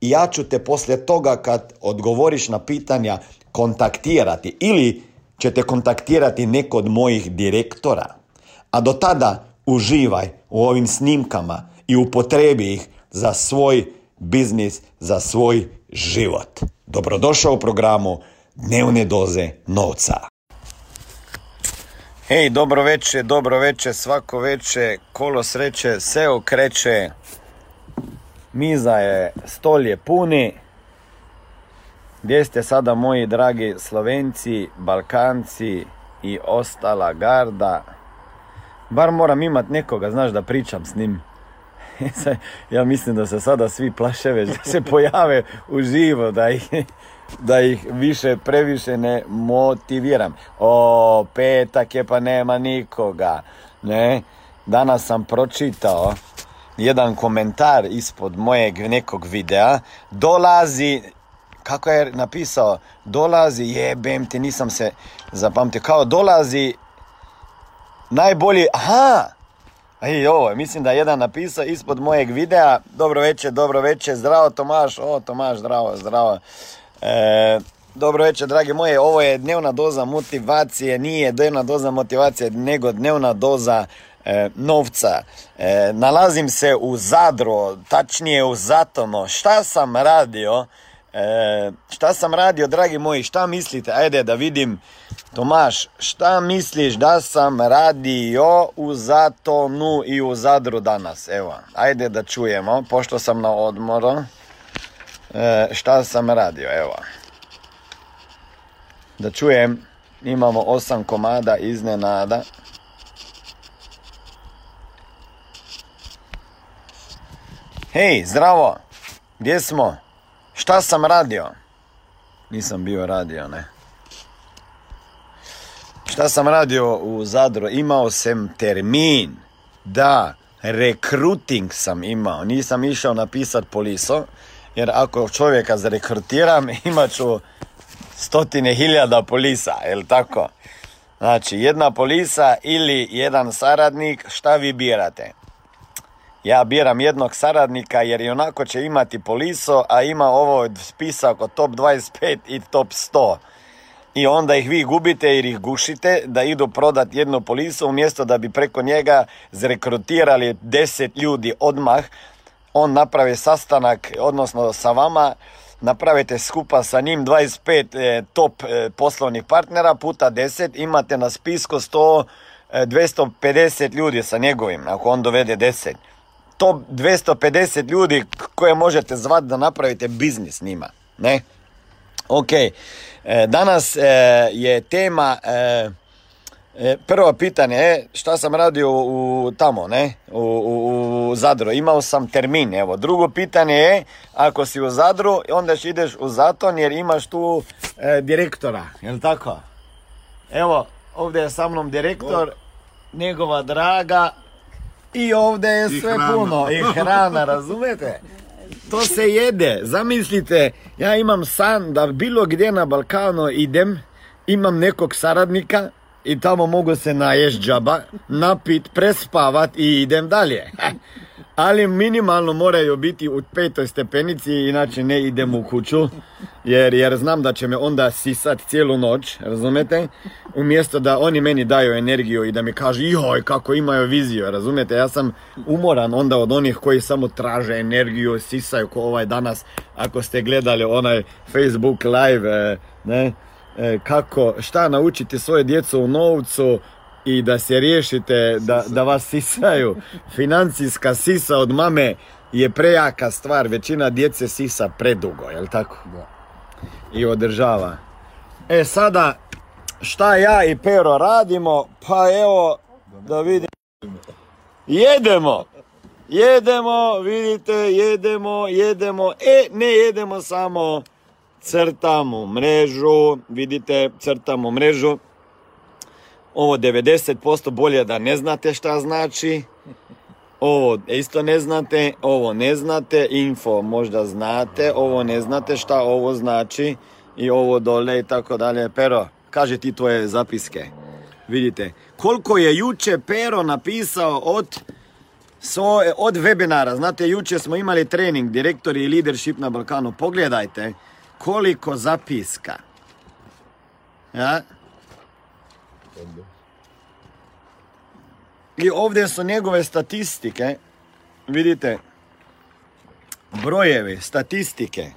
i ja ću te poslije toga kad odgovoriš na pitanja kontaktirati ili ćete kontaktirati neko od mojih direktora. A do tada uživaj u ovim snimkama i upotrebi ih za svoj biznis, za svoj život. Dobrodošao u programu Dnevne doze novca. Hej, dobro veče, dobro veče, svako veče, kolo sreće se okreće, miza je, stol je puni. Gdje ste sada moji dragi Slovenci, Balkanci i ostala garda? Bar moram imat nekoga, znaš, da pričam s njim. ja mislim da se sada svi plaše već da se pojave u živo, da ih, da ih više, previše ne motiviram. O, petak je pa nema nikoga. Ne, danas sam pročitao jedan komentar ispod mojeg nekog videa, dolazi, kako je napisao, dolazi, jebem ti, nisam se zapamtio, kao dolazi najbolji, aha, i ovo, mislim da je jedan napisao ispod mojeg videa, dobro večer, dobro večer, zdravo Tomaš, o Tomaš, zdravo, zdravo. E, dobro večer, dragi moje, ovo je dnevna doza motivacije, nije dnevna doza motivacije, nego dnevna doza novca. E, nalazim se u Zadru, tačnije u Zatono. Šta sam radio? E, šta sam radio, dragi moji? Šta mislite? Ajde da vidim. Tomaš, šta misliš da sam radio u Zatonu i u Zadru danas? Evo, ajde da čujemo, pošto sam na odmoru. šta sam radio, evo. Da čujem, imamo osam komada iznenada. Hej, zdravo! Gdje smo? Šta sam radio? Nisam bio radio, ne. Šta sam radio u Zadru? Imao sam termin. Da, rekruting sam imao. Nisam išao napisat poliso. Jer ako čovjeka zrekrutiram, imat ću stotine hiljada polisa, jel tako? Znači, jedna polisa ili jedan saradnik, šta vi birate? Ja biram jednog saradnika jer i onako će imati poliso, a ima ovo spisak od top 25 i top 100. I onda ih vi gubite jer ih gušite da idu prodat jednu polisu umjesto da bi preko njega zrekrutirali 10 ljudi odmah. On napravi sastanak, odnosno sa vama, napravite skupa sa njim 25 e, top e, poslovnih partnera puta 10, imate na spisku 100, 250 e, ljudi sa njegovim, ako on dovede 10 top 250 ljudi koje možete zvati da napravite biznis s njima. Ne? Ok, e, danas e, je tema, e, prvo pitanje je šta sam radio u, tamo, ne, u, u, u, Zadru, imao sam termin, evo. Drugo pitanje je, ako si u Zadru, onda ideš u Zaton jer imaš tu direktora, jel tako? Evo, ovdje je sa mnom direktor, njegova draga i ovdje je sve puno. I hrana, razumete? To se jede. Zamislite, ja imam san da bilo gdje na Balkanu idem, imam nekog saradnika i tamo mogu se najest džaba, napit, prespavat i idem dalje. ali minimalno moraju biti u petoj stepenici, inače ne idem u kuću, jer, jer znam da će me onda sisat cijelu noć, razumete? Umjesto da oni meni daju energiju i da mi kažu, joj, kako imaju viziju, razumete? Ja sam umoran onda od onih koji samo traže energiju, sisaju ko ovaj danas. Ako ste gledali onaj Facebook live, eh, ne, e, kako, šta naučiti svoje djecu u novcu i da se riješite, da, da vas sisaju. Financijska sisa od mame je prejaka stvar, većina djece sisa predugo, jel tako? Da. I održava. E sada, šta ja i Pero radimo? Pa evo, da vidim. Jedemo! Jedemo, vidite, jedemo, jedemo. E, ne jedemo samo, crtamo mrežu, vidite, crtamo mrežu. Ovo 90% bolje da ne znate šta znači. Ovo isto ne znate, ovo ne znate, info možda znate, ovo ne znate šta ovo znači i ovo dole i tako dalje. Pero, kaži ti tvoje zapiske. Vidite, koliko je juče Pero napisao od so, od webinara. Znate, juče smo imali trening direktori i leadership na Balkanu. Pogledajte koliko zapiska. Ja? I ovdje su njegove statistike. Vidite, brojevi, statistike.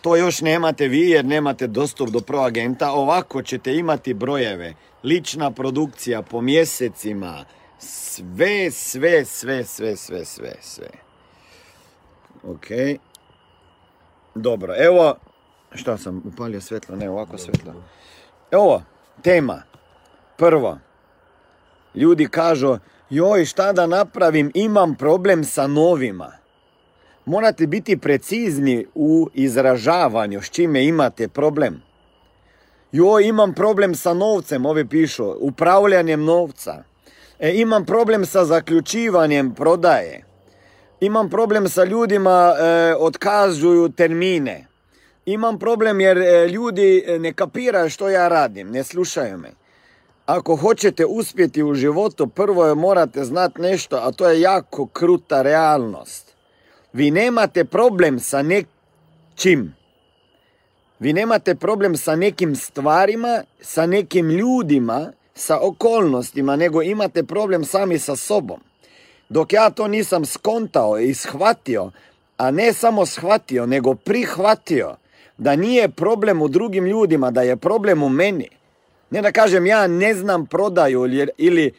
To još nemate vi jer nemate dostup do proagenta. Ovako ćete imati brojeve. Lična produkcija po mjesecima. Sve, sve, sve, sve, sve, sve, sve. Ok. Dobro, evo, šta sam upalio svjetlo, ne ovako svjetlo. Evo, tema. Prvo, ljudi kažu, joj šta da napravim, imam problem sa novima. Morate biti precizni u izražavanju s čime imate problem. Joj, imam problem sa novcem, ovi pišu, upravljanjem novca. E, imam problem sa zaključivanjem prodaje. Imam problem sa ljudima, e, otkazuju termine. Imam problem jer e, ljudi e, ne kapiraju što ja radim, ne slušaju me. Ako hoćete uspjeti u životu, prvo je morate znati nešto, a to je jako kruta realnost. Vi nemate problem sa nečim. Vi nemate problem sa nekim stvarima, sa nekim ljudima, sa okolnostima, nego imate problem sami sa sobom. Dok ja to nisam skontao i shvatio, a ne samo shvatio, nego prihvatio, da nije problem u drugim ljudima, da je problem u meni. Ne da kažem ja ne znam prodaju ili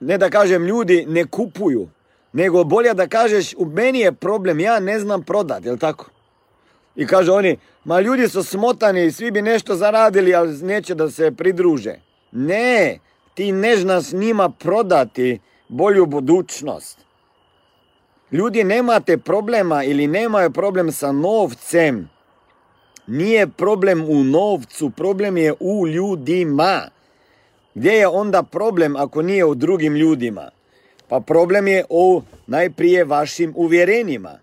ne da kažem ljudi ne kupuju, nego bolje da kažeš u meni je problem, ja ne znam prodat, jel tako? I kaže oni, ma ljudi su smotani, svi bi nešto zaradili, ali neće da se pridruže. Ne, ti ne znaš njima prodati bolju budućnost. Ljudi nemate problema ili nemaju problem sa novcem. Nije problem u novcu, problem je u ljudima. Gdje je onda problem ako nije u drugim ljudima? Pa problem je u najprije vašim uvjerenjima.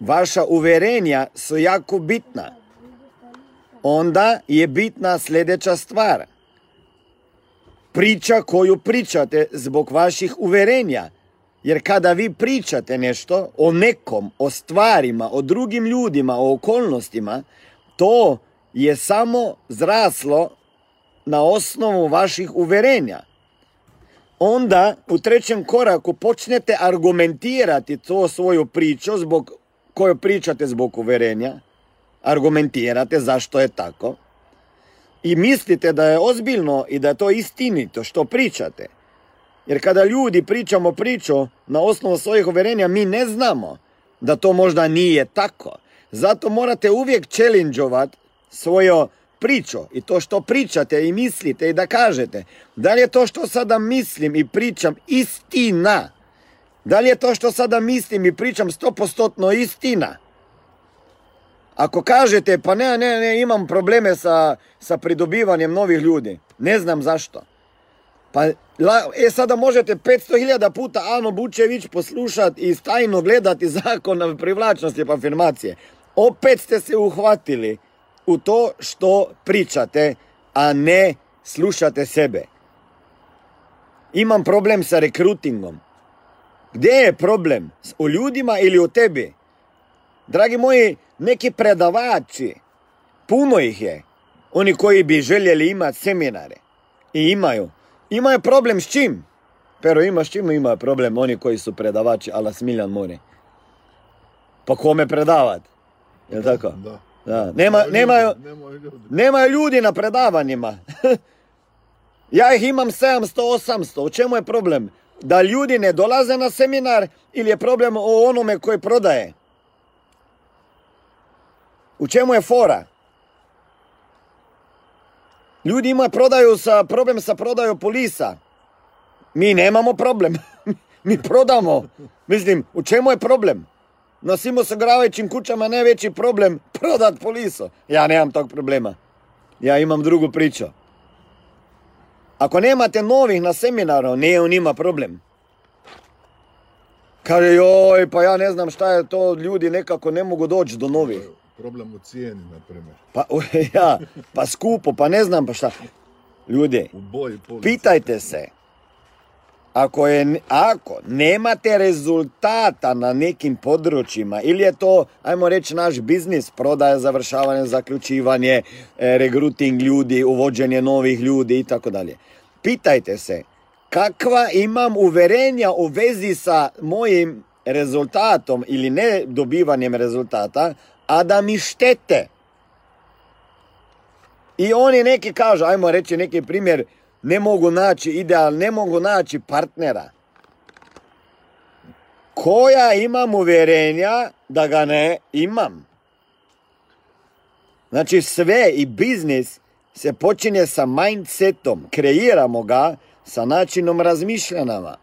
Vaša uvjerenja su jako bitna. Onda je bitna sljedeća stvar. Priča koju pričate zbog vaših uvjerenja. Jer kada vi pričate nešto o nekom, o stvarima, o drugim ljudima, o okolnostima, to je samo zraslo na osnovu vaših uvjerenja. Onda u trećem koraku počnete argumentirati to svoju priču zbog koju pričate zbog uvjerenja. Argumentirate zašto je tako. I mislite da je ozbiljno i da je to istinito što pričate. Jer kada ljudi pričamo priču na osnovu svojih uvjerenja, mi ne znamo da to možda nije tako. Zato morate uvijek challenge svoju priču i to što pričate i mislite i da kažete. Da li je to što sada mislim i pričam istina? Da li je to što sada mislim i pričam stopostotno istina? Ako kažete, pa ne, ne, ne, imam probleme sa, sa pridobivanjem novih ljudi. Ne znam zašto. Pa, e sada možete 500.000 puta Ano Bučević poslušati i stajno gledati zakon privlačnosti pa afirmacije. Opet ste se uhvatili u to što pričate, a ne slušate sebe. Imam problem sa rekrutingom. Gdje je problem? U ljudima ili u tebi? Dragi moji, neki predavači, puno ih je, oni koji bi željeli imati seminare i imaju. Imaju problem s čim? Pero ima s čim ima problem oni koji su predavači, ala Smiljan Mori. Pa kome predavat? Jel tako? Da. Da. Nema, nemaju, Nemaju ljudi. nemaju ljudi na predavanjima. ja ih imam 700, 800. U čemu je problem? Da ljudi ne dolaze na seminar ili je problem o onome koji prodaje? U čemu je fora? Ljudi imaju prodaju sa, problem sa prodaju polisa. Mi nemamo problem. Mi prodamo. Mislim, u čemu je problem? Na svim osiguravajućim kućama najveći problem prodat poliso. Ja nemam tog problema. Ja imam drugu priču. Ako nemate novih na seminaru, nije on ima problem. Kaže, joj, pa ja ne znam šta je to, ljudi nekako ne mogu doći do novih. Problem u cijeni, na primjer. Pa, ja, pa skupo, pa ne znam pa šta. Ljudi, U boji police. pitajte se, ako, je, ako nemate rezultata na nekim područjima, ili je to, ajmo reći, naš biznis, prodaja, završavanje, zaključivanje, e, regruting ljudi, uvođenje novih ljudi i tako dalje. Pitajte se, kakva imam uverenja u vezi sa mojim rezultatom ili ne dobivanjem rezultata, a da mi štete. I oni neki kažu, ajmo reći neki primjer, ne mogu naći ideal, ne mogu naći partnera. Koja imam uvjerenja da ga ne imam. Znači sve i biznis se počinje sa mindsetom, kreiramo ga sa načinom razmišljanama.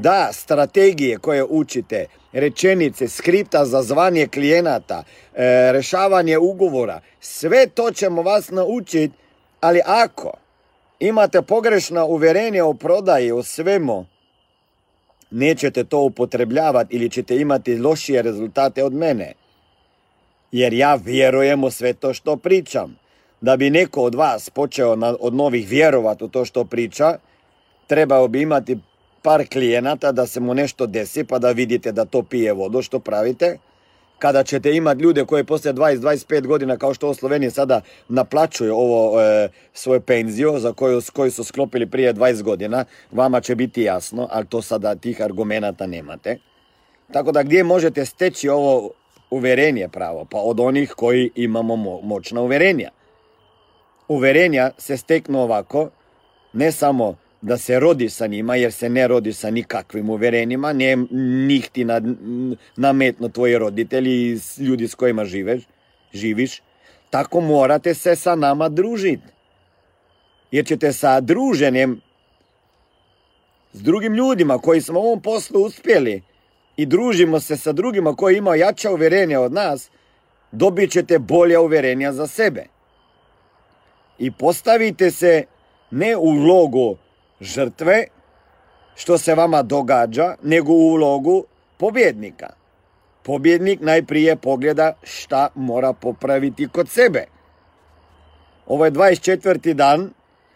Da, strategije koje učite, rečenice, skripta za zvanje klijenata, e, rešavanje ugovora, sve to ćemo vas naučiti, ali ako imate pogrešna uvjerenja o prodaji, o svemu, nećete to upotrebljavati ili ćete imati lošije rezultate od mene. Jer ja vjerujem u sve to što pričam. Da bi neko od vas počeo od novih vjerovati u to što priča, trebao bi imati par klijenata da se mu nešto desi pa da vidite da to pije vodu što pravite. Kada ćete imati ljude koji poslije 20-25 godina kao što u Sloveniji sada naplaćuju ovo e, svoju penziju za koju, koju su sklopili prije 20 godina, vama će biti jasno, ali to sada tih argumenata nemate. Tako da gdje možete steći ovo uverenje pravo? Pa od onih koji imamo mo- moćna uverenja. Uverenja se steknu ovako, ne samo da se rodi sa njima, jer se ne rodi sa nikakvim uverenjima, ne njih ti nametno tvoji roditelji i ljudi s kojima živeš, živiš, tako morate se sa nama družiti. Jer ćete sa druženjem s drugim ljudima koji smo u ovom poslu uspjeli i družimo se sa drugima koji imaju jača uvjerenja od nas, dobit ćete bolja uvjerenja za sebe. I postavite se ne u ulogu žrtve, što se vama događa, nego u ulogu pobjednika. Pobjednik najprije pogleda šta mora popraviti kod sebe. Ovo je 24. dan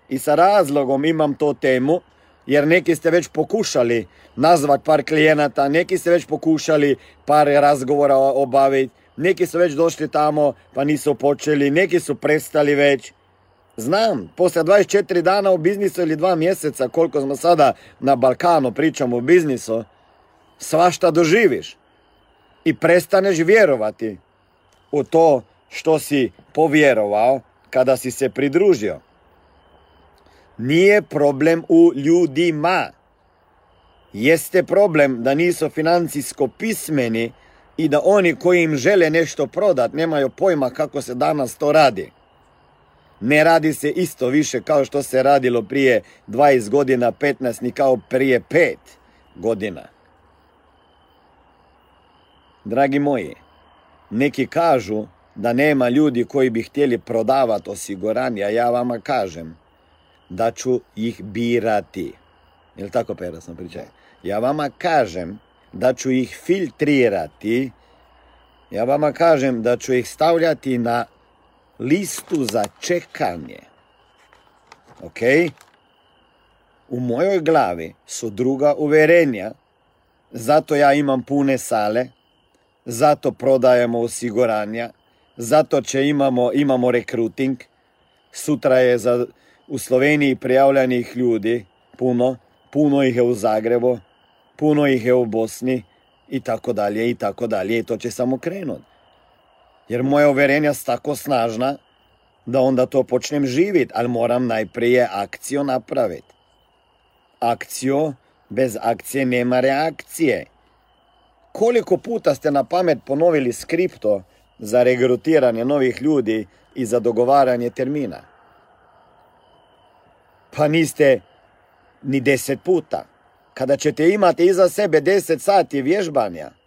i sa razlogom imam to temu, jer neki ste već pokušali nazvat par klijenata, neki ste već pokušali par razgovora obaviti, neki su već došli tamo pa nisu počeli, neki su prestali već. Znam, poslije 24 dana u biznisu ili dva mjeseca, koliko smo sada na Balkanu pričamo o biznisu, svašta doživiš i prestaneš vjerovati u to što si povjerovao kada si se pridružio. Nije problem u ljudima. Jeste problem da nisu financijsko pismeni i da oni koji im žele nešto prodat nemaju pojma kako se danas to radi. Ne radi se isto više kao što se radilo prije 20 godina, 15 ni kao prije 5 godina. Dragi moji, neki kažu da nema ljudi koji bi htjeli prodavati osiguranje, a ja vama kažem da ću ih birati. Jel tako, Pera, sam pričao? Ja vama kažem da ću ih filtrirati, ja vama kažem da ću ih stavljati na listu za čekanje. Ok? U mojoj glavi su druga uverenja, zato ja imam pune sale, zato prodajemo osiguranja, zato će imamo, imamo rekruting, sutra je za, u Sloveniji prijavljenih ljudi puno, puno ih je u Zagrebu, puno ih je u Bosni. I tako dalje i tako dalje. I to će samo krenuti. Jer moja uverenja su tako snažna da onda to počnem živjeti, ali moram najprije akciju napraviti. Akciju, bez akcije nema reakcije. Koliko puta ste na pamet ponovili skripto za regrutiranje novih ljudi i za dogovaranje termina? Pa niste ni deset puta. Kada ćete imati iza sebe deset sati vježbanja,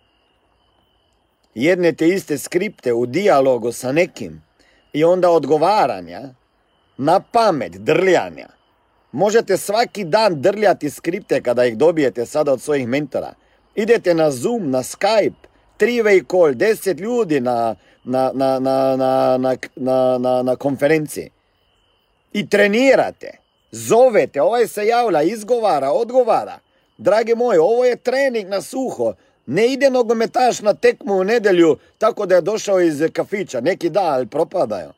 jedne te iste skripte u dijalogu sa nekim i onda odgovaranja, na pamet, drljanja. Možete svaki dan drljati skripte kada ih dobijete sada od svojih mentora. Idete na Zoom, na Skype, three-way call, deset ljudi na, na, na, na, na konferenciji. I trenirate, zovete, ovaj se javlja, izgovara, odgovara. Dragi moji, ovo je trening na suho. Ne ide nogometaš na tekmu u nedjelju tako da je došao iz kafića. Neki da, ali propadaju.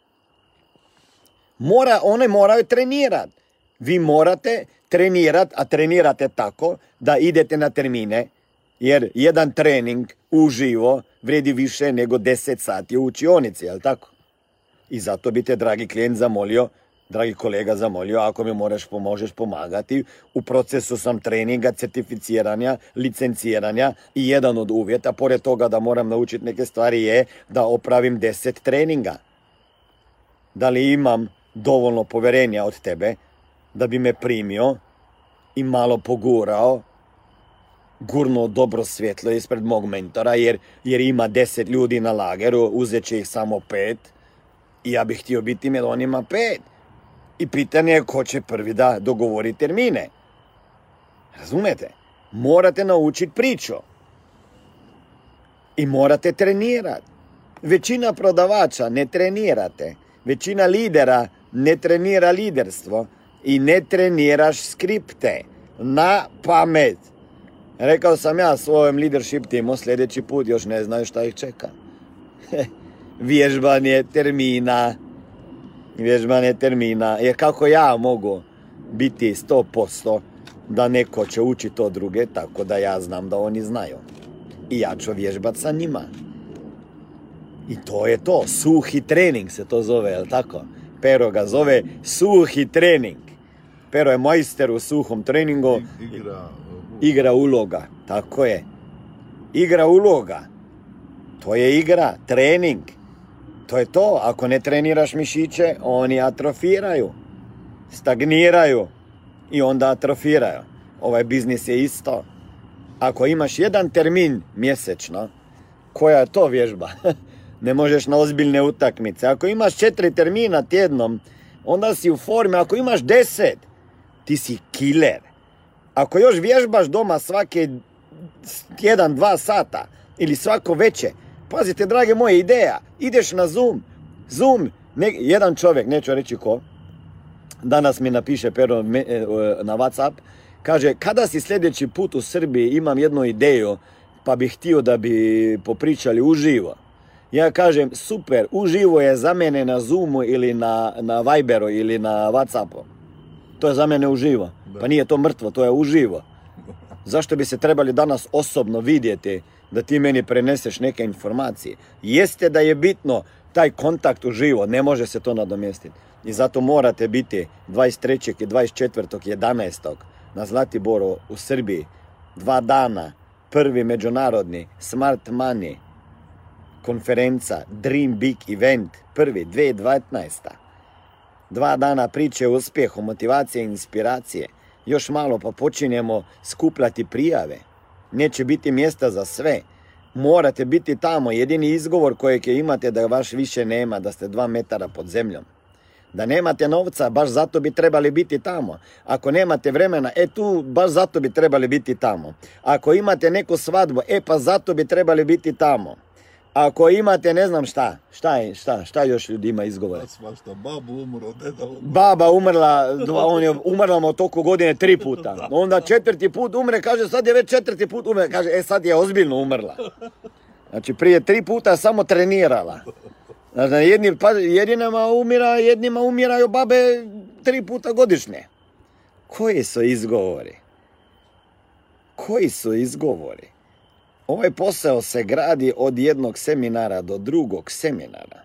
Mora, one moraju trenirati. Vi morate trenirati, a trenirate tako da idete na termine. Jer jedan trening uživo vredi više nego 10 sati u učionici, jel tako? I zato bi te, dragi klijent, zamolio dragi kolega zamolio, ako mi moraš pomožeš pomagati, u procesu sam treninga, certificiranja, licenciranja i jedan od uvjeta, pored toga da moram naučiti neke stvari je da opravim deset treninga. Da li imam dovoljno povjerenja od tebe da bi me primio i malo pogurao, gurno dobro svjetlo ispred mog mentora, jer, jer ima deset ljudi na lageru, uzet će ih samo pet i ja bih htio biti med onima pet. I pitanje je ko će prvi da dogovori termine. Razumete? Morate naučiti priču. I morate trenirati. Većina prodavača ne trenirate. Većina lidera ne trenira liderstvo. I ne treniraš skripte. Na pamet. Rekao sam ja svojem leadership timu sljedeći put još ne znaju šta ih čeka. Vježbanje termina vježbanje termina, jer kako ja mogu biti 100% da neko će učiti to druge, tako da ja znam da oni znaju. I ja ću vježbat sa njima. I to je to, suhi trening se to zove, jel tako? Pero ga zove suhi trening. Pero je majster u suhom treningu. Igra, igra uloga, tako je. Igra uloga. To je igra, trening. To je to, ako ne treniraš mišiće, oni atrofiraju, stagniraju i onda atrofiraju. Ovaj biznis je isto. Ako imaš jedan termin mjesečno, koja je to vježba? ne možeš na ozbiljne utakmice. Ako imaš četiri termina tjednom, onda si u formi. Ako imaš deset, ti si killer. Ako još vježbaš doma svake tjedan, dva sata ili svako veće, Pazite, drage moje, ideja. Ideš na Zoom. Zoom, jedan čovjek, neću reći ko, danas mi napiše Pero e, na Whatsapp, kaže, kada si sljedeći put u Srbiji, imam jednu ideju, pa bih htio da bi popričali uživo. Ja kažem, super, uživo je za mene na Zoomu ili na, na Viberu ili na Whatsappu. To je za mene uživo. Pa nije to mrtvo, to je uživo. Zašto bi se trebali danas osobno vidjeti da ti meni preneseš neke informacije. Jeste da je bitno taj kontakt uživo, ne može se to nadomjestiti. I zato morate biti 23. i 24. 11. na Zlatiboru u Srbiji. Dva dana, prvi međunarodni Smart Money konferenca Dream Big Event, prvi 2019. Dva dana priče o uspjehu, motivacije i inspiracije. Još malo pa počinjemo skupljati prijave neće biti mjesta za sve. Morate biti tamo. Jedini izgovor kojeg imate da vaš više nema, da ste dva metara pod zemljom. Da nemate novca, baš zato bi trebali biti tamo. Ako nemate vremena, e tu baš zato bi trebali biti tamo. Ako imate neku svadbu, e pa zato bi trebali biti tamo. Ako imate, ne znam šta, šta je, šta, šta još ljudi ima izgovore? babu umro, Baba umrla, on je umrla mu toliko godine tri puta. Onda četvrti put umre, kaže sad je već četvrti put umre, kaže e sad je ozbiljno umrla. Znači prije tri puta samo trenirala. Znači jedni, pa, jedinama umira, jednima umiraju babe tri puta godišnje. Koji su izgovori? Koji su izgovori? Ovaj posao se gradi od jednog seminara do drugog seminara.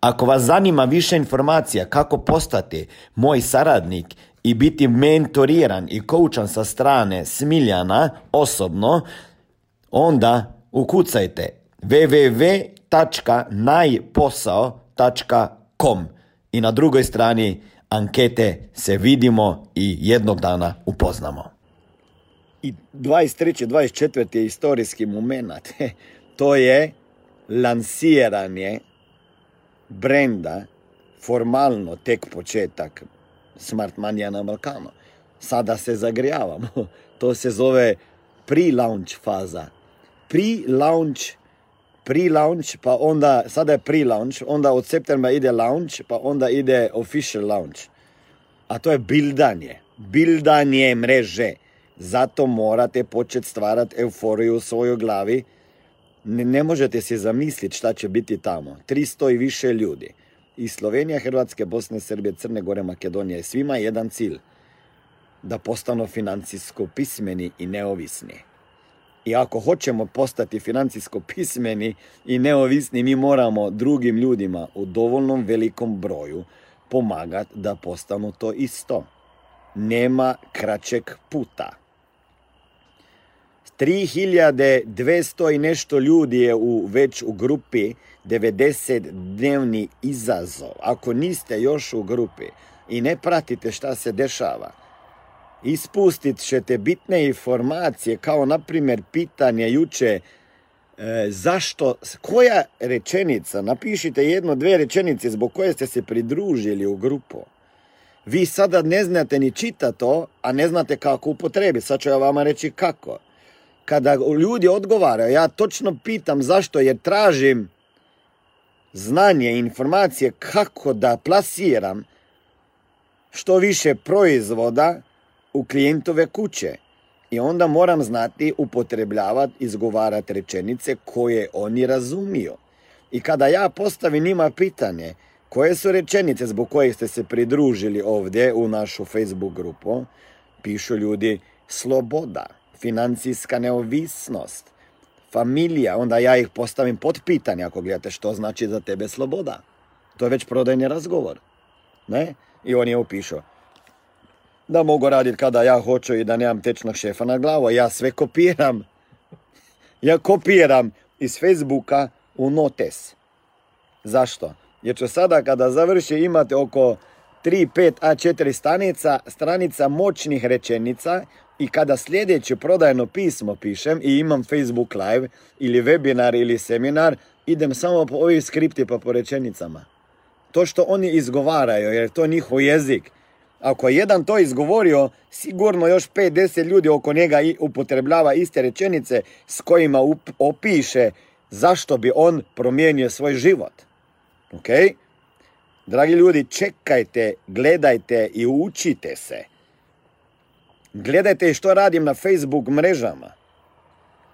Ako vas zanima više informacija kako postati moj saradnik i biti mentoriran i koučan sa strane Smiljana osobno, onda ukucajte www.najposao.com i na drugoj strani ankete se vidimo i jednog dana upoznamo. I 23. 24. je istorijski moment. To je lansiranje brenda formalno tek početak Smart Mania na Balkanu. Sada se zagrijavamo. To se zove pre-launch faza. Pre-launch pre-launch, pa onda, sada je pre-launch, onda od septembra ide launch, pa onda ide official launch. A to je bildanje. Bildanje mreže. Zato morate početi stvarati euforiju u svojoj glavi, ne, ne možete si zamisliti šta će biti tamo. 300 i više ljudi. I Slovenija, Hrvatske, Bosne, Srbije, Crne Gore, Makedonije. Svima je jedan cilj. Da postanu financijsko pismeni i neovisni. I ako hoćemo postati financijsko pismeni i neovisni, mi moramo drugim ljudima u dovoljnom velikom broju pomagati da postanu to isto. Nema kraćeg puta. 3200 i nešto ljudi je u, već u grupi 90 dnevni izazov. Ako niste još u grupi i ne pratite šta se dešava, ispustit ćete bitne informacije, kao na primjer pitanje juče e, zašto, koja rečenica, napišite jedno, dve rečenice zbog koje ste se pridružili u grupu. Vi sada ne znate ni čita to, a ne znate kako upotrebi. Sad ću ja vama reći kako kada ljudi odgovaraju, ja točno pitam zašto, jer tražim znanje, informacije kako da plasiram što više proizvoda u klijentove kuće. I onda moram znati upotrebljavati, izgovarati rečenice koje oni razumiju. I kada ja postavim njima pitanje koje su rečenice zbog kojih ste se pridružili ovdje u našu Facebook grupu, pišu ljudi sloboda financijska neovisnost, familija, onda ja ih postavim pod pitanje ako gledate što znači za tebe sloboda. To je već prodajni razgovor. Ne? I oni je upišu. Da mogu raditi kada ja hoću i da nemam tečnog šefa na glavu. Ja sve kopiram. Ja kopiram iz Facebooka u notes. Zašto? Jer ću sada kada završi imate oko 3, 5, A4 stanica, stranica moćnih rečenica i kada sljedeće prodajno pismo pišem i imam Facebook live ili webinar ili seminar, idem samo po ovih skripti pa po rečenicama. To što oni izgovaraju, jer je to njihov jezik. Ako je jedan to izgovorio, sigurno još 5-10 ljudi oko njega upotrebljava iste rečenice s kojima opiše zašto bi on promijenio svoj život. Ok? Dragi ljudi, čekajte, gledajte i učite se. Gledajte što radim na Facebook mrežama.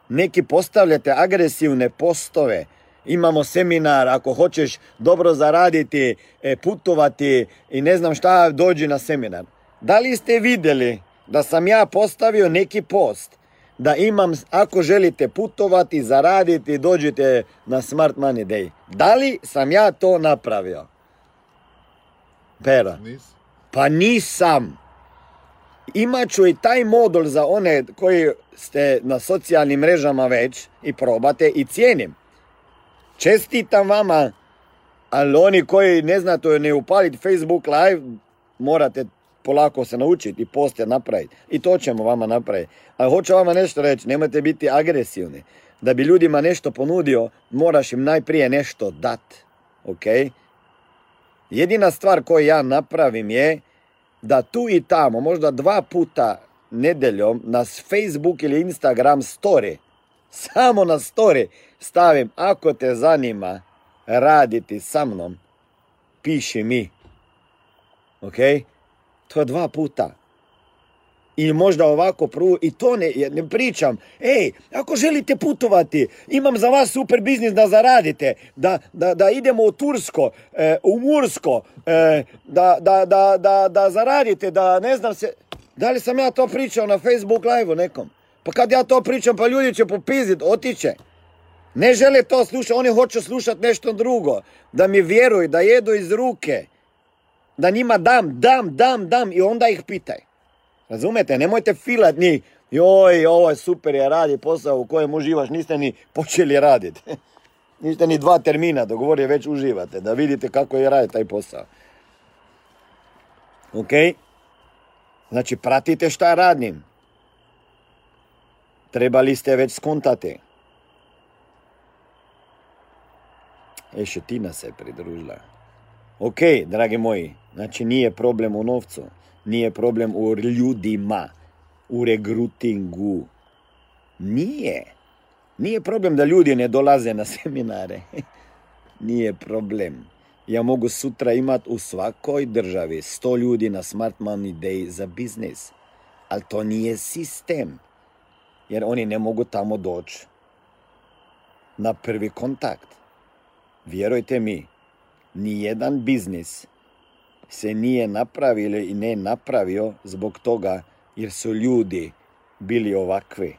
Neki postavljate agresivne postove. Imamo seminar, ako hoćeš dobro zaraditi, e, putovati i ne znam šta, dođi na seminar. Da li ste vidjeli da sam ja postavio neki post da imam, ako želite putovati, zaraditi, dođite na Smart Money Day. Da li sam ja to napravio? Pera. Pa nisam imat ću i taj modul za one koji ste na socijalnim mrežama već i probate i cijenim. Čestitam vama, ali oni koji ne znate ne upaliti Facebook live, morate polako se naučiti i poste napraviti. I to ćemo vama napraviti. Ali hoću vama nešto reći, nemojte biti agresivni. Da bi ljudima nešto ponudio, moraš im najprije nešto dat. Ok? Jedina stvar koju ja napravim je da tu i tamo, možda dva puta nedeljom, na Facebook ili Instagram story Samo na story stavim, ako te zanima raditi sa mnom, piši mi. Ok? To je dva puta. I možda ovako prvo, i to ne, ne pričam. Ej, ako želite putovati, imam za vas super biznis da zaradite, da, da, da idemo u Tursko, e, u Mursko, e, da, da, da, da, da zaradite, da ne znam se... Da li sam ja to pričao na Facebook live nekom? Pa kad ja to pričam, pa ljudi će popizit, otiće. Ne žele to slušati, oni hoće slušati nešto drugo. Da mi vjeruju, da jedu iz ruke. Da njima dam, dam, dam, dam i onda ih pitaj. Razumete? Nemojte filat ni, joj, ovo je super, je radi posao u kojem uživaš, niste ni počeli raditi. niste ni dva termina dogovorili, već uživate, da vidite kako je radi taj posao. Ok? Znači, pratite šta radim. Trebali ste već skontati. E, Šetina se pridružila. Ok, dragi moji, znači nije problem u novcu, nije problem u ljudima, u regrutingu. Nije. Nije problem da ljudi ne dolaze na seminare. nije problem. Ja mogu sutra imat u svakoj državi 100 ljudi na Smart Money Day za biznis. Ali to nije sistem. Jer oni ne mogu tamo doći na prvi kontakt. Vjerujte mi, nijedan biznis se nije napravio i ne napravio zbog toga jer su ljudi bili ovakvi.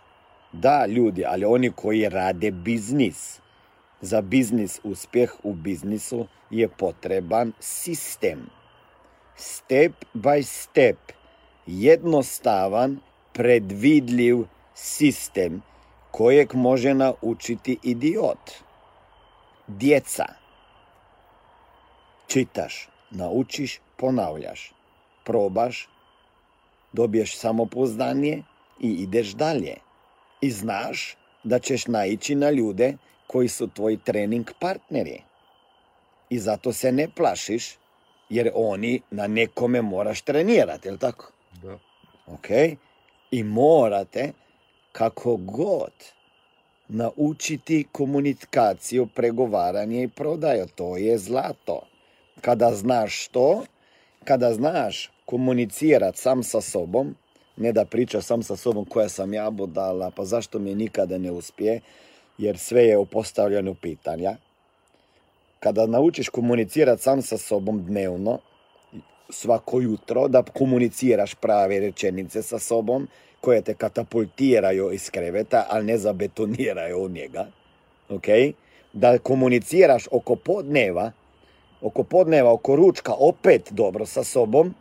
Da, ljudi, ali oni koji rade biznis. Za biznis, uspjeh u biznisu je potreban sistem. Step by step, jednostavan, predvidljiv sistem kojeg može naučiti idiot. Djeca. Čitaš, naučiš, ponavljaš. Probaš, dobiješ samopouzdanje i ideš dalje. I znaš da ćeš naići na ljude koji su tvoji trening partneri. I zato se ne plašiš, jer oni na nekome moraš trenirati, jel tako? Da. Ok? I morate kako god naučiti komunikaciju, pregovaranje i prodaju. To je zlato. Kada znaš to, kada znaš komunicirati sam sa sobom, ne da priča sam sa sobom koja sam ja budala, pa zašto mi nikada ne uspije, jer sve je postavljeno pitanja. Kada naučiš komunicirati sam sa sobom dnevno, svako jutro, da komuniciraš prave rečenice sa sobom, koje te katapultiraju iz kreveta, ali ne zabetoniraju u njega. Da komuniciraš oko podneva, oko podneva, oko ručka opet dobro sa sobom,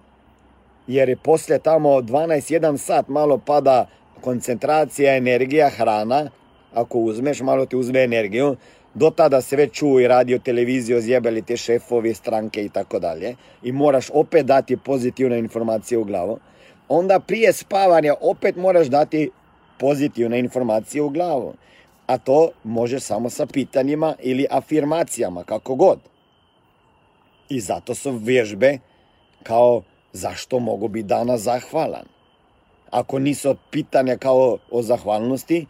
jer je poslije tamo 12-1 sat malo pada koncentracija, energija, hrana. Ako uzmeš, malo ti uzme energiju. Do tada se već čuje radio, televiziju, zjebali te šefovi, stranke i tako dalje. I moraš opet dati pozitivne informacije u glavu onda prije spavanja opet moraš dati pozitivne informacije u glavu. A to može samo sa pitanjima ili afirmacijama, kako god. I zato su vježbe kao zašto mogu biti danas zahvalan. Ako nisu pitanja kao o zahvalnosti,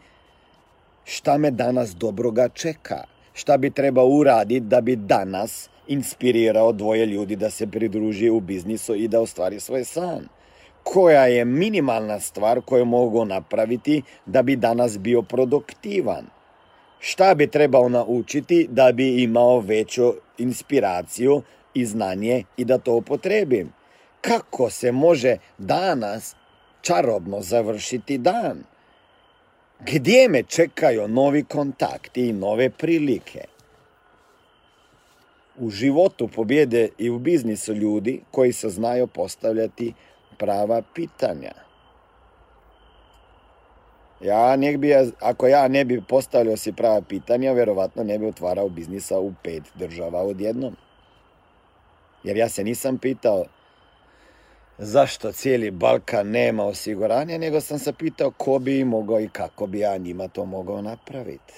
šta me danas dobroga čeka? Šta bi trebao uraditi da bi danas inspirirao dvoje ljudi da se pridruži u biznisu i da ostvari svoj san? koja je minimalna stvar koju mogu napraviti da bi danas bio produktivan. Šta bi trebao naučiti da bi imao veću inspiraciju i znanje i da to upotrebim? Kako se može danas čarobno završiti dan? Gdje me čekaju novi kontakti i nove prilike? U životu pobjede i u biznisu ljudi koji se znaju postavljati prava pitanja. Ja ne bi, ako ja ne bi postavljao si prava pitanja, vjerovatno ne bi otvarao biznisa u pet država odjednom. Jer ja se nisam pitao zašto cijeli Balkan nema osiguranja, nego sam se pitao ko bi mogao i kako bi ja njima to mogao napraviti.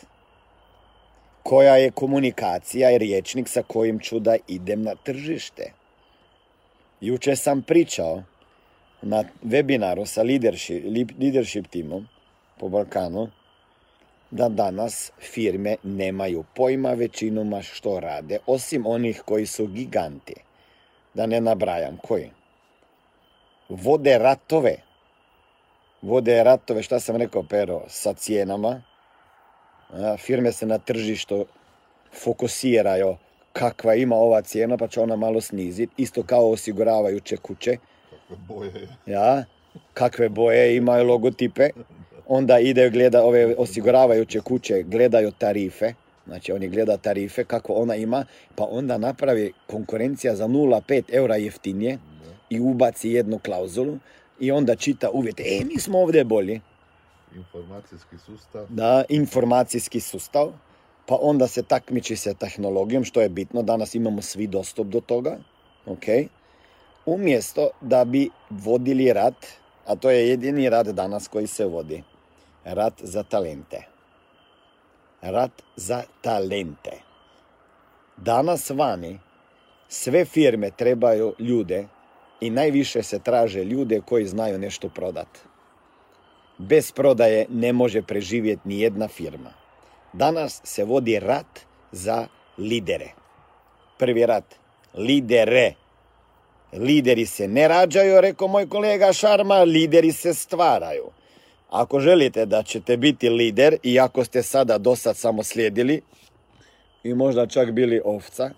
Koja je komunikacija i riječnik sa kojim ću da idem na tržište. Juče sam pričao na webinaru sa leadership, leadership timom po Balkanu da danas firme nemaju pojma većinoma što rade, osim onih koji su giganti. Da ne nabrajam koji. Vode ratove. Vode ratove, šta sam rekao, Pero, sa cijenama. Firme se na tržištu fokusiraju kakva ima ova cijena, pa će ona malo sniziti. Isto kao osiguravajuće kuće. Kakve boje je. Ja, kakve boje imaju logotipe. Onda ide gleda ove osiguravajuće kuće, gledaju tarife. Znači oni gleda tarife kako ona ima, pa onda napravi konkurencija za 0,5 eura jeftinije i ubaci jednu klauzulu i onda čita uvjete. E, mi smo ovdje bolji. Informacijski sustav. Da, informacijski sustav, pa onda se takmiči sa tehnologijom, što je bitno, danas imamo svi dostup do toga, ok? Umjesto da bi vodili rat, a to je jedini rat danas koji se vodi, rat za talente. Rat za talente. Danas vani sve firme trebaju ljude i najviše se traže ljude koji znaju nešto prodati. Bez prodaje ne može preživjeti ni jedna firma. Danas se vodi rat za lidere. Prvi rat. Lidere. Lideri se ne rađaju, rekao moj kolega Šarma, lideri se stvaraju. Ako želite da ćete biti lider i ako ste sada dosad samo slijedili i možda čak bili ovca,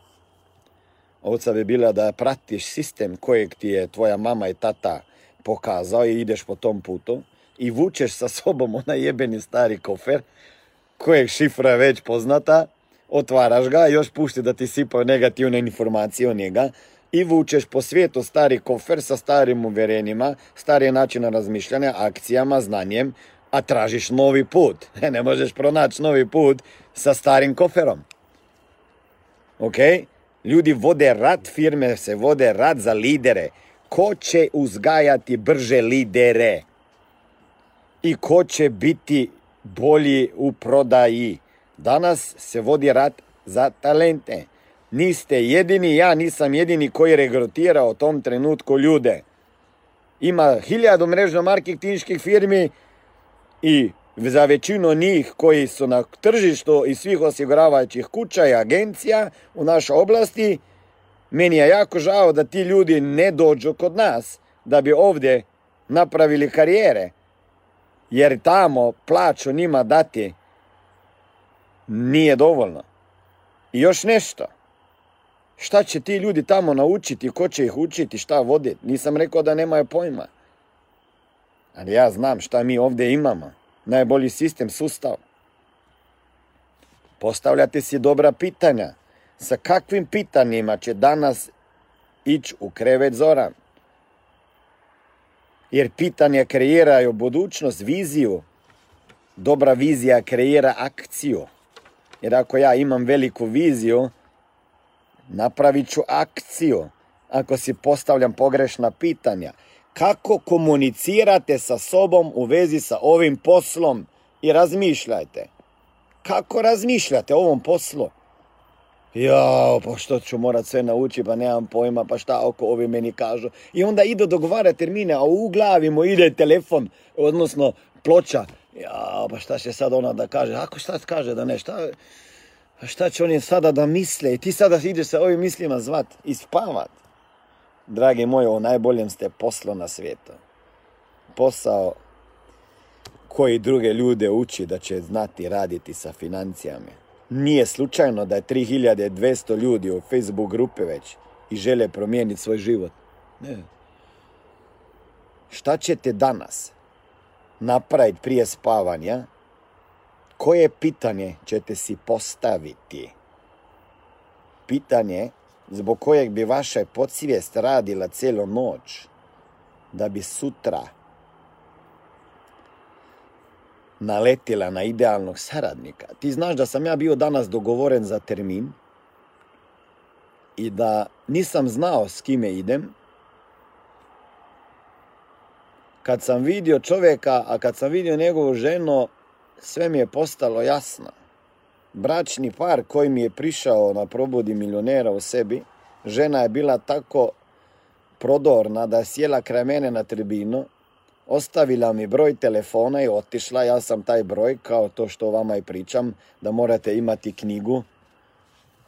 ovca bi bila da pratiš sistem kojeg ti je tvoja mama i tata pokazao i ideš po tom putu i vučeš sa sobom onaj jebeni stari kofer kojeg šifra je već poznata, otvaraš ga još pušti da ti sipaju negativne informacije o njega i vučeš po svijetu stari kofer sa starim uvjerenjima, starije načina razmišljanja, akcijama, znanjem, a tražiš novi put. Ne možeš pronaći novi put sa starim koferom. Ok? Ljudi vode rat, firme se vode rat za lidere. Ko će uzgajati brže lidere? I ko će biti bolji u prodaji? Danas se vodi rat za talente. Niste jedini, ja nisam jedini koji regrutira u tom trenutku ljude. Ima hiljadu mrežno marketinških firmi i za većinu njih koji su na tržištu i svih osiguravajućih kuća i agencija u našoj oblasti, meni je jako žao da ti ljudi ne dođu kod nas da bi ovdje napravili karijere. Jer tamo plaću njima dati nije dovoljno. I još nešto. Šta će ti ljudi tamo naučiti, ko će ih učiti, šta voditi? Nisam rekao da nemaju pojma. Ali ja znam šta mi ovdje imamo. Najbolji sistem, sustav. Postavljate si dobra pitanja. Sa kakvim pitanjima će danas ići u krevet Zoran? Jer pitanja kreiraju budućnost, viziju. Dobra vizija kreira akciju. Jer ako ja imam veliku viziju, napravit ću akciju. Ako si postavljam pogrešna pitanja. Kako komunicirate sa sobom u vezi sa ovim poslom i razmišljajte. Kako razmišljate o ovom poslu? Ja, pa što ću morat sve naučiti, pa nemam pojma, pa šta oko ovi meni kažu. I onda idu dogovarati termine, a u glavi mu ide telefon, odnosno ploča. Ja, pa šta će sad ona da kaže? Ako šta kaže da ne, šta, šta će oni sada da misle? I ti sada ideš sa ovim mislima zvat i spavat. Dragi moji, o najboljem ste poslu na svijetu. Posao koji druge ljude uči da će znati raditi sa financijama. Nije slučajno da je 3200 ljudi u Facebook grupe već i žele promijeniti svoj život. Ne. Šta ćete danas napraviti prije spavanja? Koje pitanje ćete si postaviti? Pitanje zbog kojeg bi vaša podsvijest radila cijelu noć da bi sutra naletila na idealnog saradnika. Ti znaš da sam ja bio danas dogovoren za termin i da nisam znao s kime idem. Kad sam vidio čovjeka, a kad sam vidio njegovu ženu, sve mi je postalo jasno. Bračni par koji mi je prišao na probudi milionera u sebi, žena je bila tako prodorna da je sjela kraj mene na tribinu, ostavila mi broj telefona i otišla. Ja sam taj broj, kao to što vama i pričam, da morate imati knjigu,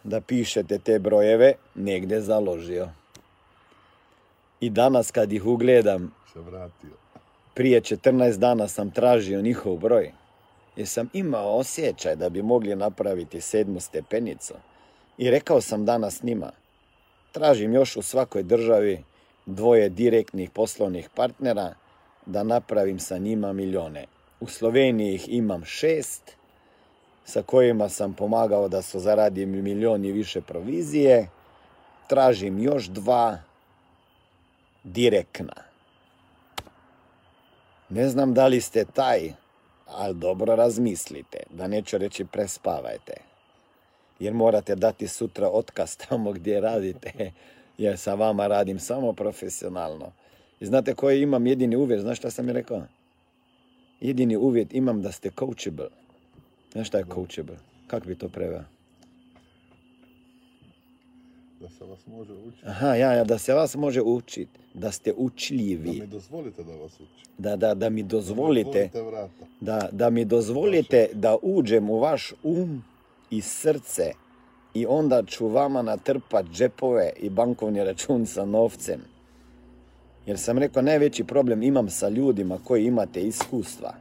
da pišete te brojeve, negdje založio. I danas kad ih ugledam, Se vratio. prije 14 dana sam tražio njihov broj. Jer sam imao osjećaj da bi mogli napraviti sedmu stepenicu. I rekao sam danas njima, tražim još u svakoj državi dvoje direktnih poslovnih partnera da napravim sa njima milijone. U Sloveniji ih imam šest, sa kojima sam pomagao da su zaradili milijon i više provizije. Tražim još dva direktna. Ne znam da li ste taj, ali dobro razmislite, da neću reći prespavajte. Jer morate dati sutra otkaz tamo gdje radite, jer sa vama radim samo profesionalno. I znate koji imam jedini uvjet, znaš šta sam mi rekao? Jedini uvjet imam da ste coachable. Znaš šta je coachable? Kako bi to preveo? Da se vas može učiti. Aha, ja, ja, da se vas može učiti, da ste Da učljivi, mi dozvolite da vas učim. da, da, da mi dozvolite Otvorite vrata. da, da mi dozvolite da uđem u vaš um i srce i onda ću vama natrpat džepove i bankovni račun sa novcem. Jer sam rekao, najveći problem imam sa ljudima koji imate iskustva.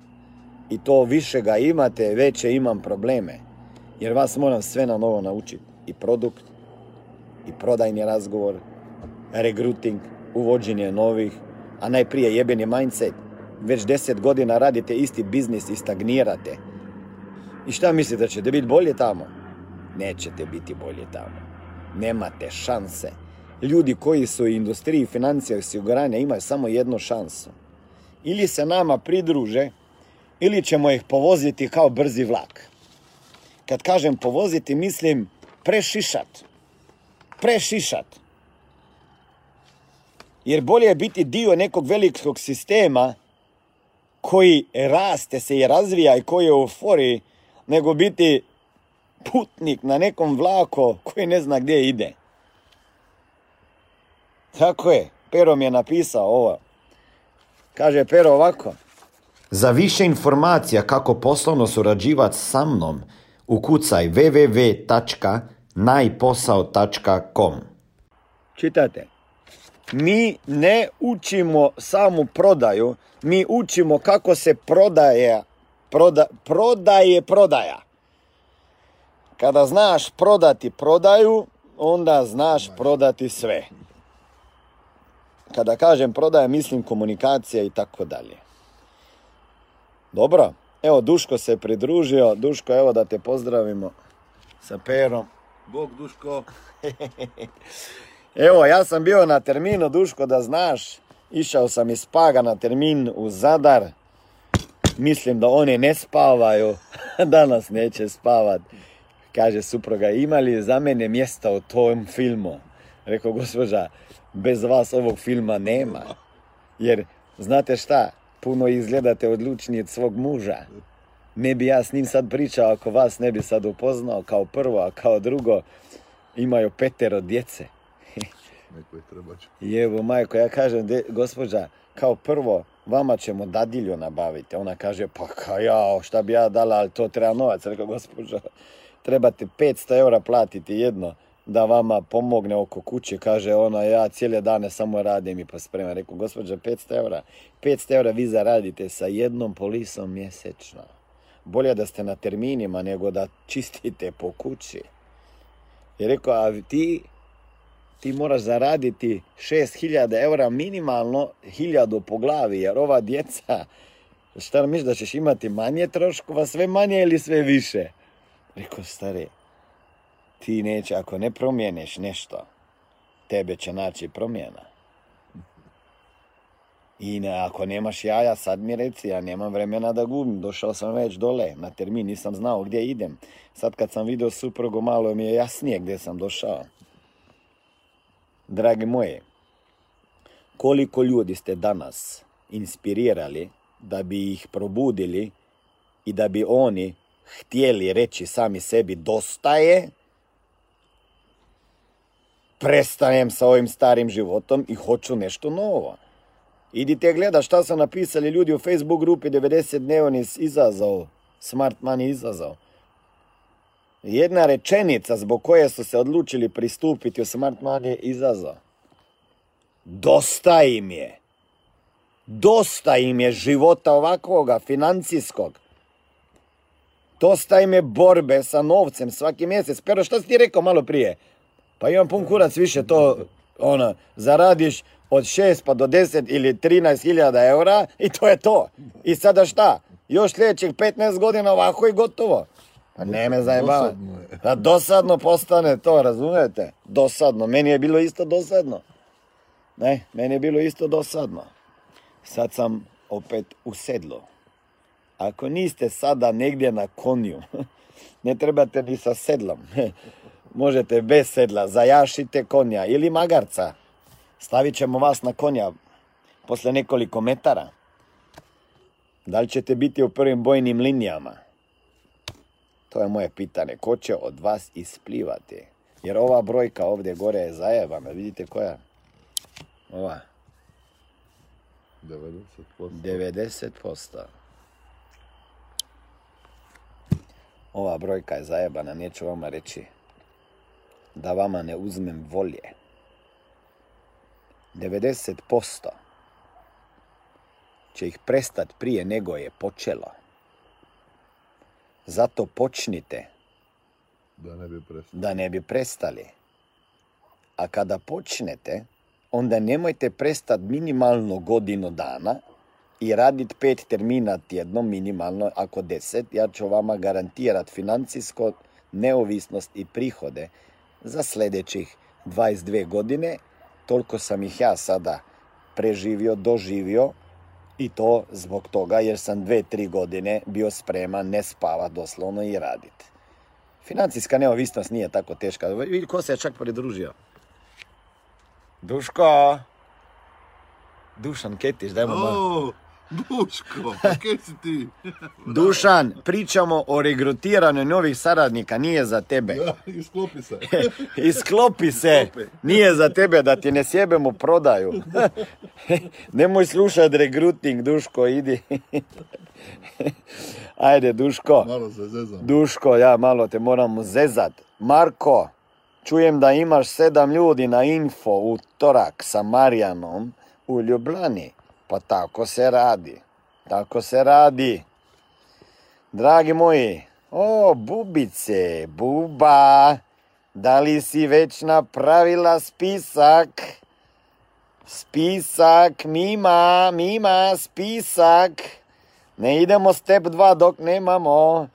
I to više ga imate, veće imam probleme. Jer vas moram sve na novo naučiti. I produkt, i prodajni razgovor, regruting, uvođenje novih, a najprije jebeni mindset. Već deset godina radite isti biznis i stagnirate. I šta mislite, da ćete biti bolje tamo? Nećete biti bolje tamo. Nemate šanse. Ljudi koji su u industriji financija i osiguranja imaju samo jednu šansu. Ili se nama pridruže, ili ćemo ih povoziti kao brzi vlak. Kad kažem povoziti, mislim prešišat. Prešišat. Jer bolje je biti dio nekog velikog sistema koji raste se i razvija i koji je u euforiji, nego biti putnik na nekom vlaku koji ne zna gdje ide. Tako je, Pero mi je napisao ovo. Kaže Pero ovako. Za više informacija kako poslovno surađivati sa mnom, ukucaj www.najposao.com Čitate. Mi ne učimo samu prodaju, mi učimo kako se prodaje, proda, prodaje prodaja. Kada znaš prodati prodaju, onda znaš prodati sve. Kada kažem prodaja, mislim komunikacija i tako dalje. Dobro, evo Duško se pridružio. Duško, evo da te pozdravimo sa Perom. Bog Duško. Evo, ja sam bio na terminu, Duško, da znaš. Išao sam iz Paga na termin u Zadar. Mislim da oni ne spavaju. Danas neće spavat. Kaže supruga, ima li za mene mjesta u tom filmu? Rekao, gospođa, bez vas ovog filma nema. Jer, znate šta, puno izgledate odlučniji od svog muža. Ne bi ja s njim sad pričao ako vas ne bi sad upoznao kao prvo, a kao drugo imaju petero djece. Neko je treba će. I evo, majko, ja kažem, de, gospođa, kao prvo, vama ćemo dadilju nabaviti. Ona kaže, pa ka ja, šta bi ja dala, ali to treba novac. Rekao, gospođo, trebate 500 eura platiti jedno da vama pomogne oko kuće. Kaže ona, ja cijele dane samo radim i pospremam. Rekao, gospođa, 500 eura. 500 eura vi zaradite sa jednom polisom mjesečno. Bolje da ste na terminima nego da čistite po kući. I rekao, a ti ti moraš zaraditi 6000 eura minimalno, 1000 po glavi, jer ova djeca, šta misliš da ćeš imati manje troškova, sve manje ili sve više? Rekao, stari, ti neće, ako ne promijeniš nešto, tebe će naći promjena. I ne, ako nemaš jaja, sad mi reci, ja nemam vremena da gubim, došao sam već dole na termin, nisam znao gdje idem. Sad kad sam vidio suprugu, malo mi je jasnije gdje sam došao. Dragi moji, koliko ljudi ste danas inspirirali da bi ih probudili i da bi oni htjeli reći sami sebi dosta je, prestajem sa ovim starim životom i hoću nešto novo. Idite gledat šta su napisali ljudi u Facebook grupi 90 dnevni izazov, Smart Money izazov. Jedna rečenica zbog koje su se odlučili pristupiti u Smart Money izazov. Dosta im je. Dosta im je života ovakvoga, financijskog. Dosta im je borbe sa novcem svaki mjesec. Pero šta si ti rekao malo prije? Pa imam pun kurac više to, ono, zaradiš od 6 pa do 10 ili 13 hiljada eura i to je to. I sada šta? Još sljedećih 15 godina ovako i gotovo. Pa ne me je. Da dosadno postane to, razumijete? Dosadno. Meni je bilo isto dosadno. Ne, meni je bilo isto dosadno. Sad sam opet u sedlu. Ako niste sada negdje na konju, ne trebate ni sa sedlom. Možete bez sedla, zajašite konja ili magarca. Stavit ćemo vas na konja posle nekoliko metara. Da li ćete biti u prvim bojnim linijama? To je moje pitanje. Ko će od vas isplivati? Jer ova brojka ovdje gore je zajebana. Vidite koja? Ova. 90%. 90%. Ova brojka je zajebana, neću vama reći da vama ne uzmem volje. 90% će ih prestat prije nego je počelo. Zato počnite Da ne bi prestao. da ne bi prestali. A kada počnete, onda nemojte prestati minimalno godinu dana i raditi pet termina tjedno, minimalno ako deset. Ja ću vama garantirati financijsko neovisnost i prihode za sljedećih 22 godine. Toliko sam ih ja sada preživio, doživio i to zbog toga jer sam dve, tri godine bio spreman ne spava doslovno i raditi. Financijska neovisnost nije tako teška. Vidi ko se je čak pridružio. Duško! Dušan Ketiš, dajmo malo. Duško, pa kaj si ti? Dušan, pričamo o regrutiranju novih saradnika, nije za tebe. Ja, isklopi se. Isklopi se, Isklopi. nije za tebe da ti ne sjebemo prodaju. Nemoj slušat regruting, Duško, idi. Ajde, Duško. Malo se zezam. Duško, ja malo te moram zezat. Marko, čujem da imaš sedam ljudi na info u torak sa Marijanom u Ljubljani. Pa tako se radi. Tako se radi. Dragi moji, o, bubice, buba, da li si već napravila spisak? Spisak, mima, mima, spisak. Ne idemo step 2 dok nemamo.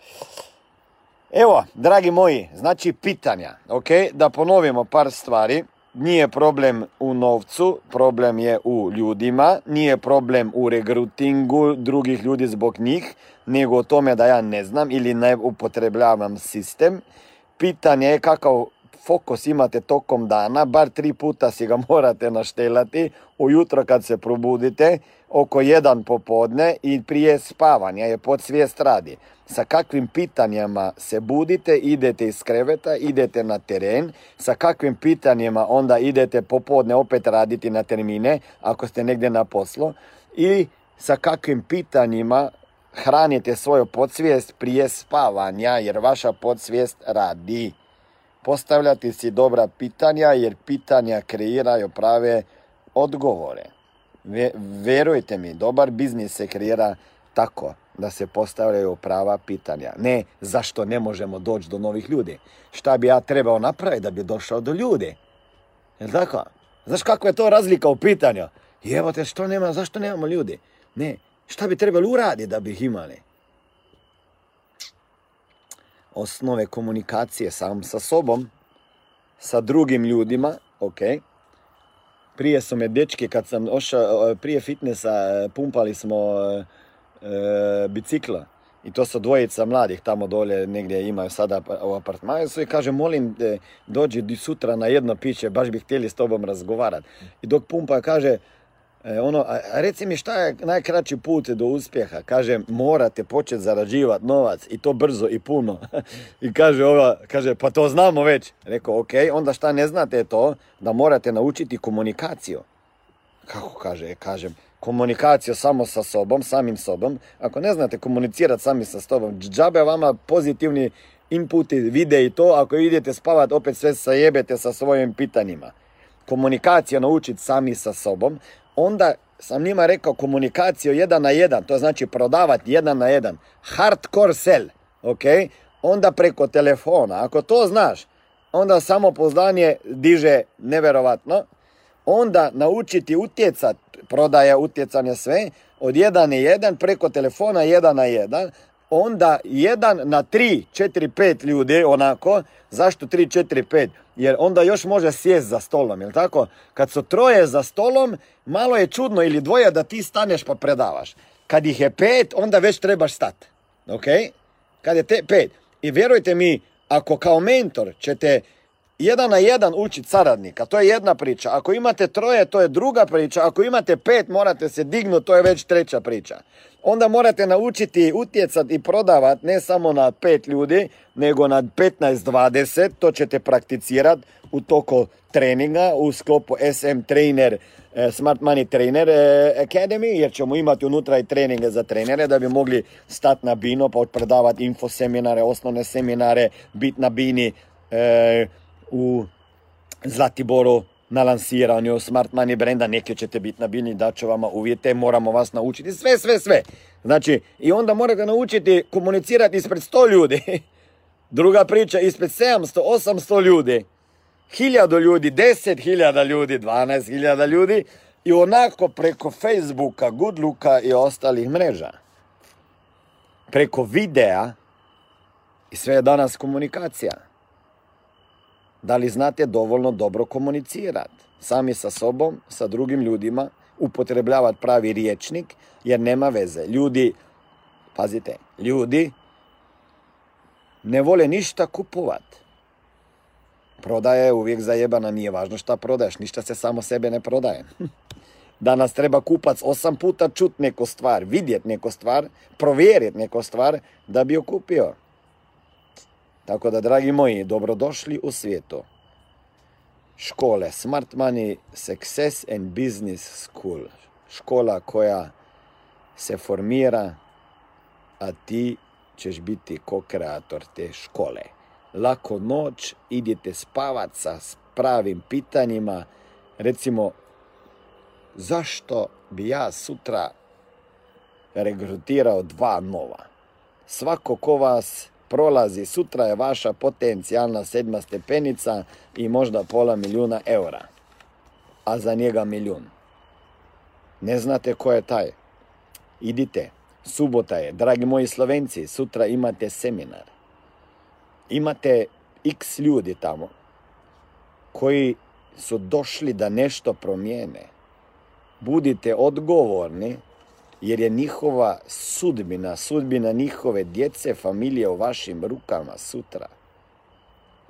Evo, dragi moji, znači pitanja, ok? Da ponovimo par stvari. Nije problem u novcu, problem je u ljudima, nije problem u regrutingu drugih ljudi zbog njih, nego o tome da ja ne znam ili ne upotrebljavam sistem. Pitanje je kakav fokus imate tokom dana, bar tri puta si ga morate naštelati, ujutro kad se probudite, oko jedan popodne i prije spavanja je podsvijest radi. Sa kakvim pitanjima se budite, idete iz kreveta, idete na teren, sa kakvim pitanjima onda idete popodne opet raditi na termine, ako ste negdje na poslu, i sa kakvim pitanjima hranite svoju podsvijest prije spavanja, jer vaša podsvijest radi postavljati si dobra pitanja jer pitanja kreiraju prave odgovore. Verujte mi, dobar biznis se kreira tako da se postavljaju prava pitanja. Ne zašto ne možemo doći do novih ljudi. Šta bi ja trebao napraviti da bi došao do ljudi? Jel tako? Znaš kako je to razlika u pitanju? I evo te, što nema, zašto nemamo ljudi? Ne, šta bi trebali uraditi da bi ih imali? Osnove komunikacije sam sa sobom, sa drugim ljudima, ok. Prije su me dečki, kad sam ošao, prije fitnessa, e, pumpali smo e, e, bicikla. I to su dvojica mladih tamo dolje negdje imaju sada u apartmanu su i kaže molim e, dođi sutra na jedno piće, baš bi htjeli s tobom razgovarati. I dok pumpa kaže E, ono, reci mi šta je najkraći put do uspjeha? Kaže, morate početi zarađivati novac i to brzo i puno. I kaže ova, kaže, pa to znamo već. Rekao, ok, onda šta ne znate je to da morate naučiti komunikaciju. Kako kaže, kažem, komunikaciju samo sa sobom, samim sobom, ako ne znate komunicirati sami sa sobom, džabe vama pozitivni inputi, vide i to, ako idete spavat, opet sve sajebete sa svojim pitanjima. Komunikaciju naučiti sami sa sobom, onda sam njima rekao komunikaciju jedan na jedan, to znači prodavati jedan na jedan, hardcore sell, ok? Onda preko telefona, ako to znaš, onda samo poznanje diže neverovatno, onda naučiti utjecat, prodaja, utjecanje sve, od jedan na jedan preko telefona jedan na jedan, onda jedan na tri, četiri, pet ljudi, onako, zašto tri, četiri, pet? Jer onda još može sjest za stolom, jel tako? Kad su troje za stolom, malo je čudno ili dvoje da ti staneš pa predavaš. Kad ih je pet, onda već trebaš stati, ok? Kad je te pet. I vjerujte mi, ako kao mentor ćete jedan na jedan učiti saradnika, to je jedna priča. Ako imate troje, to je druga priča. Ako imate pet, morate se dignuti, to je već treća priča. Onda morate naučiti utjecati i prodavati ne samo na pet ljudi, nego na 15-20. To ćete prakticirati u toku treninga u sklopu SM Trainer, e, Smart Money Trainer e, Academy, jer ćemo imati unutra i treninge za trenere da bi mogli stati na bino pa predavati info seminare, osnovne seminare, biti na bini, e, u Zlatiboru na lansiranju Smart Money brenda, neki ćete biti na da ću vama uvjete, moramo vas naučiti, sve, sve, sve. Znači, i onda morate naučiti komunicirati ispred 100 ljudi. Druga priča, ispred 700, 800 ljudi, 1000 ljudi, 10.000 ljudi, 12.000 ljudi i onako preko Facebooka, Goodlooka i ostalih mreža. Preko videa i sve je danas komunikacija. Da li znate dovoljno dobro komunicirati? Sami sa sobom, sa drugim ljudima, upotrebljavati pravi riječnik, jer nema veze. Ljudi, pazite, ljudi ne vole ništa kupovat. Prodaja je uvijek zajebana, nije važno šta prodaješ, ništa se samo sebe ne prodaje. Danas treba kupac osam puta čut neko stvar, vidjet neko stvar, provjerit neko stvar da bi ju kupio. Tako da, dragi moji, dobrodošli u svijetu škole Smart Money Success and Business School. Škola koja se formira, a ti ćeš biti ko-kreator te škole. Lako noć, idite spavat sa pravim pitanjima. Recimo, zašto bi ja sutra regrutirao dva nova? Svako ko vas prolazi, sutra je vaša potencijalna sedma stepenica i možda pola milijuna eura, a za njega milijun. Ne znate ko je taj? Idite, subota je, dragi moji Slovenci, sutra imate seminar. Imate x ljudi tamo koji su došli da nešto promijene. Budite odgovorni jer je njihova sudbina, sudbina njihove djece, familije u vašim rukama sutra.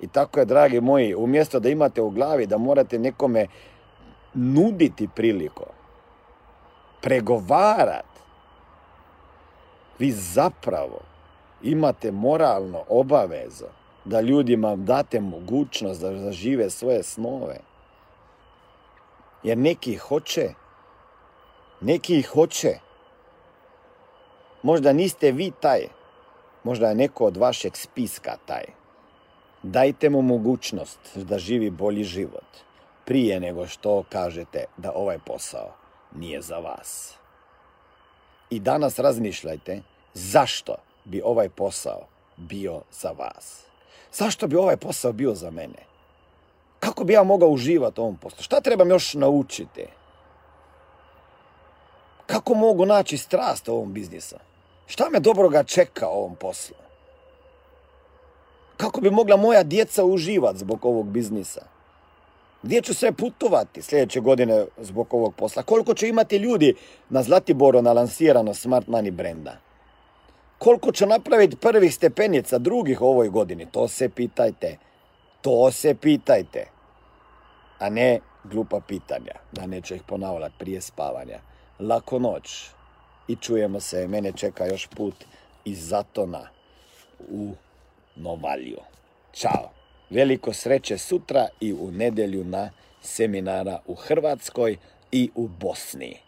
I tako je, dragi moji, umjesto da imate u glavi da morate nekome nuditi priliku, pregovarat, vi zapravo imate moralno obavezo da ljudima date mogućnost da zažive svoje snove. Jer neki hoće, neki hoće, Možda niste vi taj, možda je neko od vašeg spiska taj. Dajte mu mogućnost da živi bolji život prije nego što kažete da ovaj posao nije za vas. I danas razmišljajte zašto bi ovaj posao bio za vas. Zašto bi ovaj posao bio za mene? Kako bi ja mogao uživati u ovom poslu? Šta trebam još naučiti? Kako mogu naći strast u ovom biznisu? Šta me dobroga čeka ovom poslu? Kako bi mogla moja djeca uživati zbog ovog biznisa? Gdje ću sve putovati sljedeće godine zbog ovog posla? Koliko će imati ljudi na Zlatiboru na lansirano Smart Money brenda? Koliko će napraviti prvih stepenica, drugih ovoj godini? To se pitajte. To se pitajte. A ne glupa pitanja, da neću ih ponavljati prije spavanja. Lako noć i čujemo se. Mene čeka još put iz Zatona u Novalju. Ćao! Veliko sreće sutra i u nedjelju na seminara u Hrvatskoj i u Bosni.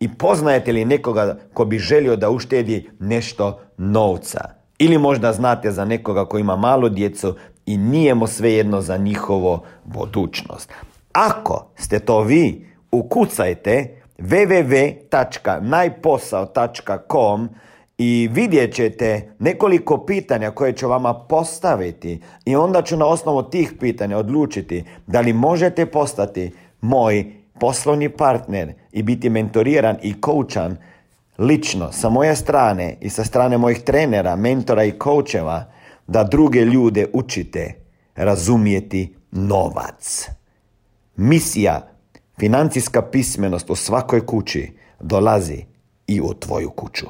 i poznajete li nekoga ko bi želio da uštedi nešto novca? Ili možda znate za nekoga ko ima malo djecu i nije mu svejedno za njihovo budućnost. Ako ste to vi, ukucajte www.najposao.com i vidjet ćete nekoliko pitanja koje ću vama postaviti i onda ću na osnovu tih pitanja odlučiti da li možete postati moj poslovni partner i biti mentoriran i koučan lično sa moje strane i sa strane mojih trenera, mentora i koučeva da druge ljude učite razumijeti novac. Misija financijska pismenost u svakoj kući dolazi i u tvoju kuću.